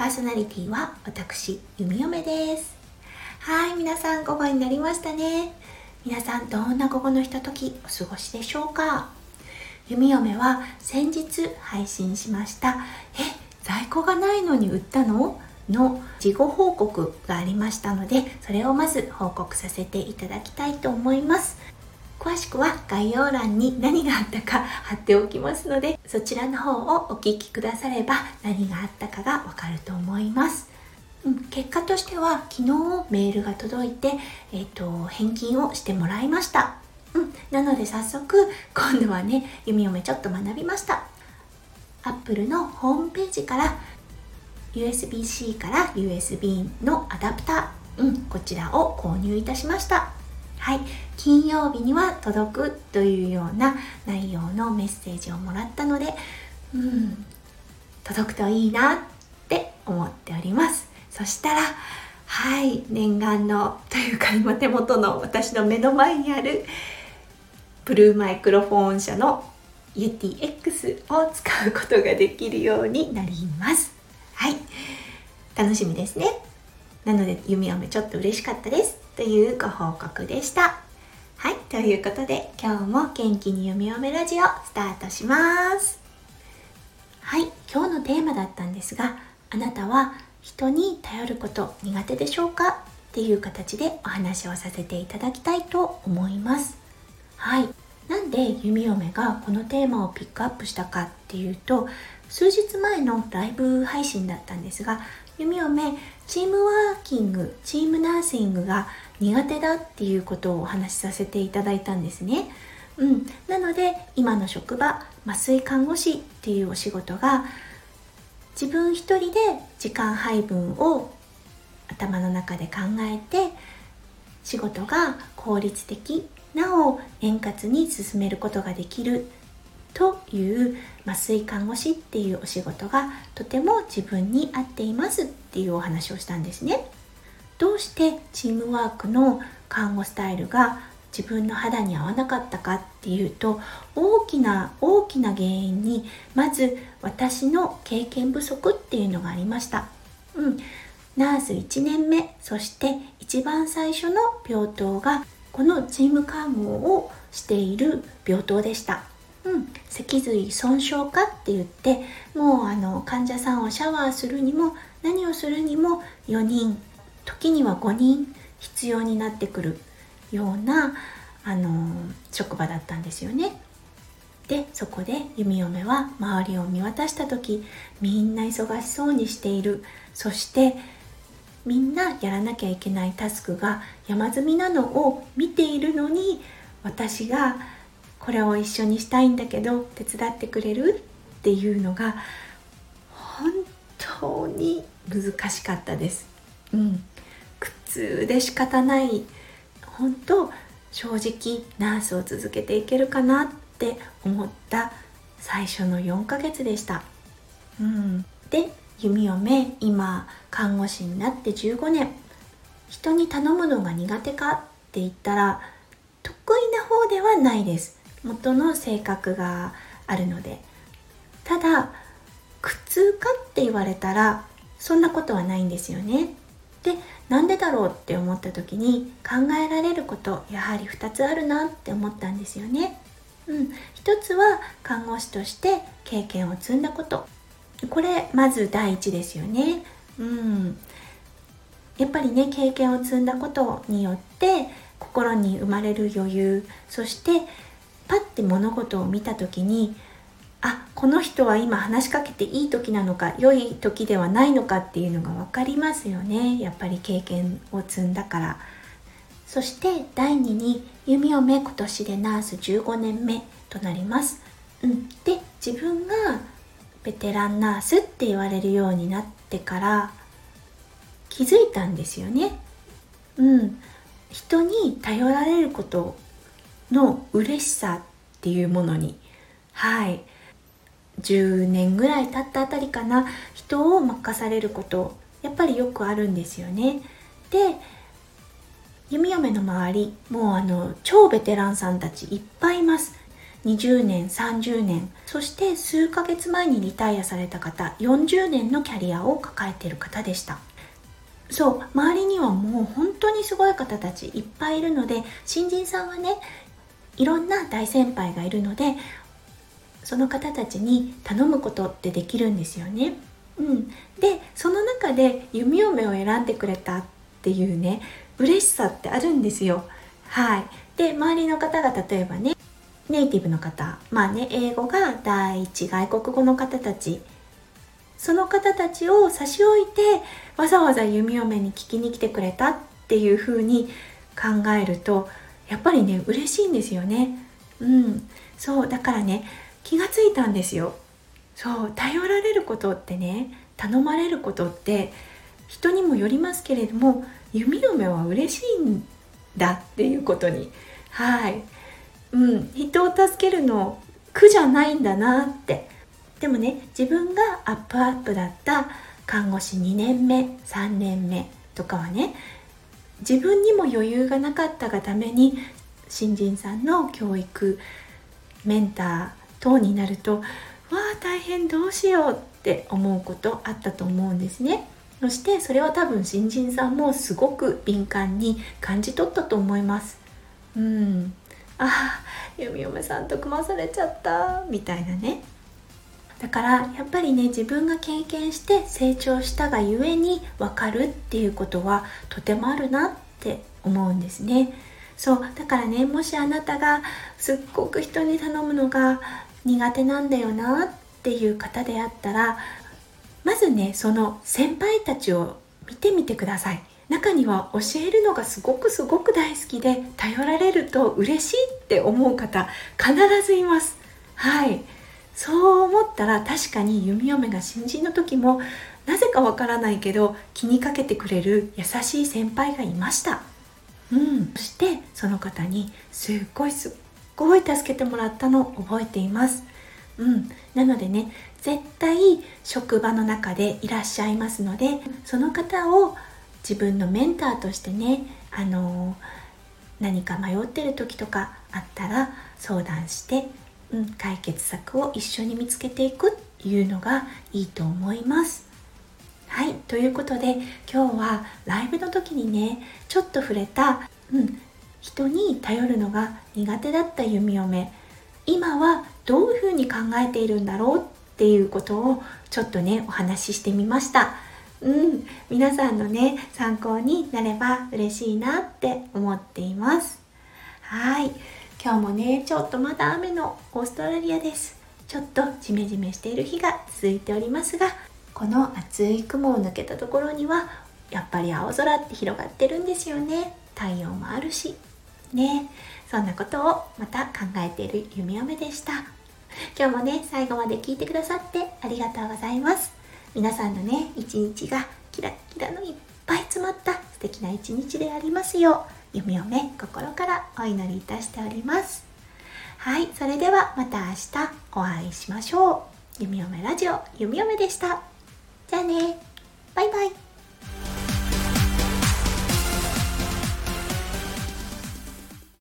パーソナリティは私弓嫁です。はい皆さん午後になりましたね。皆さんどんな午後のひとときお過ごしでしょうか？弓嫁は先日配信しましたえ在庫がないのに売ったの？の事後報告がありましたのでそれをまず報告させていただきたいと思います。詳しくは概要欄に何があったか貼っておきますのでそちらの方をお聞きくだされば何があったかがわかると思います。うん、結果としては昨日メールが届いて、えーと、返金をしてもらいました、うん、なので早速今度はね弓嫁ちょっと学びました。Apple のホームページから USB-C から USB のアダプター、うん、こちらを購入いたしました。はい、金曜日には届くというような内容のメッセージをもらったので、うん、届くといいなって思っております。そしたら、はい、念願のというか今手元の私の目の前にあるブルーマイクロフォン社の UTX を使うことができるようになります。はい、楽しみですね。なので、弓嫁ちょっと嬉しかったです。というご報告でした。はい、ということで今日も元気に読み読めラジオスタートします。はい、今日のテーマだったんですが、あなたは人に頼ること苦手でしょうか？っていう形でお話をさせていただきたいと思います。はい、なんで弓嫁がこのテーマをピックアップしたかっていうと数日前のライブ配信だったんですが弓嫁チームワーキングチームナーシングが苦手だっていうことをお話しさせていただいたんですね。うん、なので今の職場麻酔看護師っていうお仕事が自分一人で時間配分を頭の中で考えて仕事が効率的なお円滑に進めることができるという麻酔看護師っていうお仕事がとても自分に合っていますっていうお話をしたんですね。どうしてチームワークの看護スタイルが自分の肌に合わなかったかっていうと大きな大きな原因にまず私の経験不足っていうのがありました。うん、ナース1年目そして一番最初の病棟がこのチーム看護をしている病棟でした。うん、脊髄損傷化って言ってもうあの患者さんをシャワーするにも何をするにも4人時には5人必要になってくるようなあの職場だったんですよね。でそこで弓嫁は周りを見渡した時みんな忙しそうにしているそしてみんなやらなきゃいけないタスクが山積みなのを見ているのに私がこれを一緒にしたいんだけど手伝ってくれる？っていうのが本当に難しかったです。うん、痛で仕方ない。本当正直ナースを続けていけるかなって思った最初の4ヶ月でした。うん、で弓嫁今看護師になって15年。人に頼むのが苦手かって言ったら得意な方ではないです。元の性格があるので。ただ苦痛かって言われたらそんなことはないんですよね。でなんでだろうって思った時に考えられることやはり2つあるなって思ったんですよね。うん、一つは看護師として経験を積んだことこれまず第一ですよね。うん、やっぱりね経験を積んだことによって心に生まれる余裕そしてパッて物事を見た時にあこの人は今話しかけていい時なのか良い時ではないのかっていうのが分かりますよね。やっぱり経験を積んだから。そして第2に弓嫁今年でナース15年目となります、うん、で自分がベテランナースって言われるようになってから気づいたんですよね。うん、人に頼られることの嬉しさっていうものに。はい。10年ぐらい経ったあたりかな人を任されることやっぱりよくあるんですよね。で弓嫁の周りもうあの超ベテランさんたちいっぱいいます。20年30年。そして数ヶ月前にリタイアされた方40年のキャリアを抱えている方でした。そう周りにはもう本当にすごい方たちいっぱいいるので新人さんはねいろんな大先輩がいるのでその方たちに頼むことってできるんですよね。うん、でその中で弓嫁を選んでくれたっていうね嬉しさってあるんですよ。はい、で周りの方が例えばねネイティブの方まあね英語が第一外国語の方たちその方たちを差し置いてわざわざ弓嫁に聞きに来てくれたっていう風に考えるとやっぱりね嬉しいんですよね。うん、そうだからね気がついたんですよ。そう頼られることってね頼まれることって人にもよりますけれども弓嫁は嬉しいんだっていうことに。はい。うん。人を助けるの苦じゃないんだなって。でもね自分がアップアップだった看護師2年目3年目とかはね自分にも余裕がなかったがために新人さんの教育メンター等になるとわあ大変どうしようって思うことあったと思うんですね。そしてそれは多分新人さんもすごく敏感に感じ取ったと思います。うん、ああ弓嫁さんと組まされちゃったみたいなねだからやっぱりね自分が経験して成長したがゆえに分かるっていうことはとてもあるなって思うんですねそうだからねもしあなたがすっごく人に頼むのが苦手なんだよなっていう方であったらまずねその先輩たちを見てみてください。中には教えるのがすごくすごく大好きで頼られると嬉しいって思う方必ずいます。はい。そう思ったら確かに弓嫁が新人の時もなぜかわからないけど気にかけてくれる優しい先輩がいました。うん。そしてその方にすっごいすっごい助けてもらったのを覚えています。うん。なのでね絶対職場の中でいらっしゃいますのでその方を自分のメンターとしてねあの何か迷ってる時とかあったら相談してうん、解決策を一緒に見つけていくっていうのがいいと思います。はい、ということで今日はライブの時にねちょっと触れた、うん、人に頼るのが苦手だった弓嫁今はどういうふうに考えているんだろうっていうことをちょっとねお話ししてみました。うん、皆さんのね参考になれば嬉しいなって思っています。はい。今日もねちょっとまだ雨のオーストラリアですちょっとジメジメしている日が続いておりますがこの厚い雲を抜けたところにはやっぱり青空って広がってるんですよね太陽もあるしね。そんなことをまた考えている弓嫁でした。今日もね最後まで聞いてくださってありがとうございます。皆さんのね一日がキラキラのいっぱい詰まった素敵な一日でありますよう夢をね心からお祈りいたしております。はいそれではまた明日お会いしましょう。弓嫁ラジオ弓嫁でした。じゃあね。バイバイ。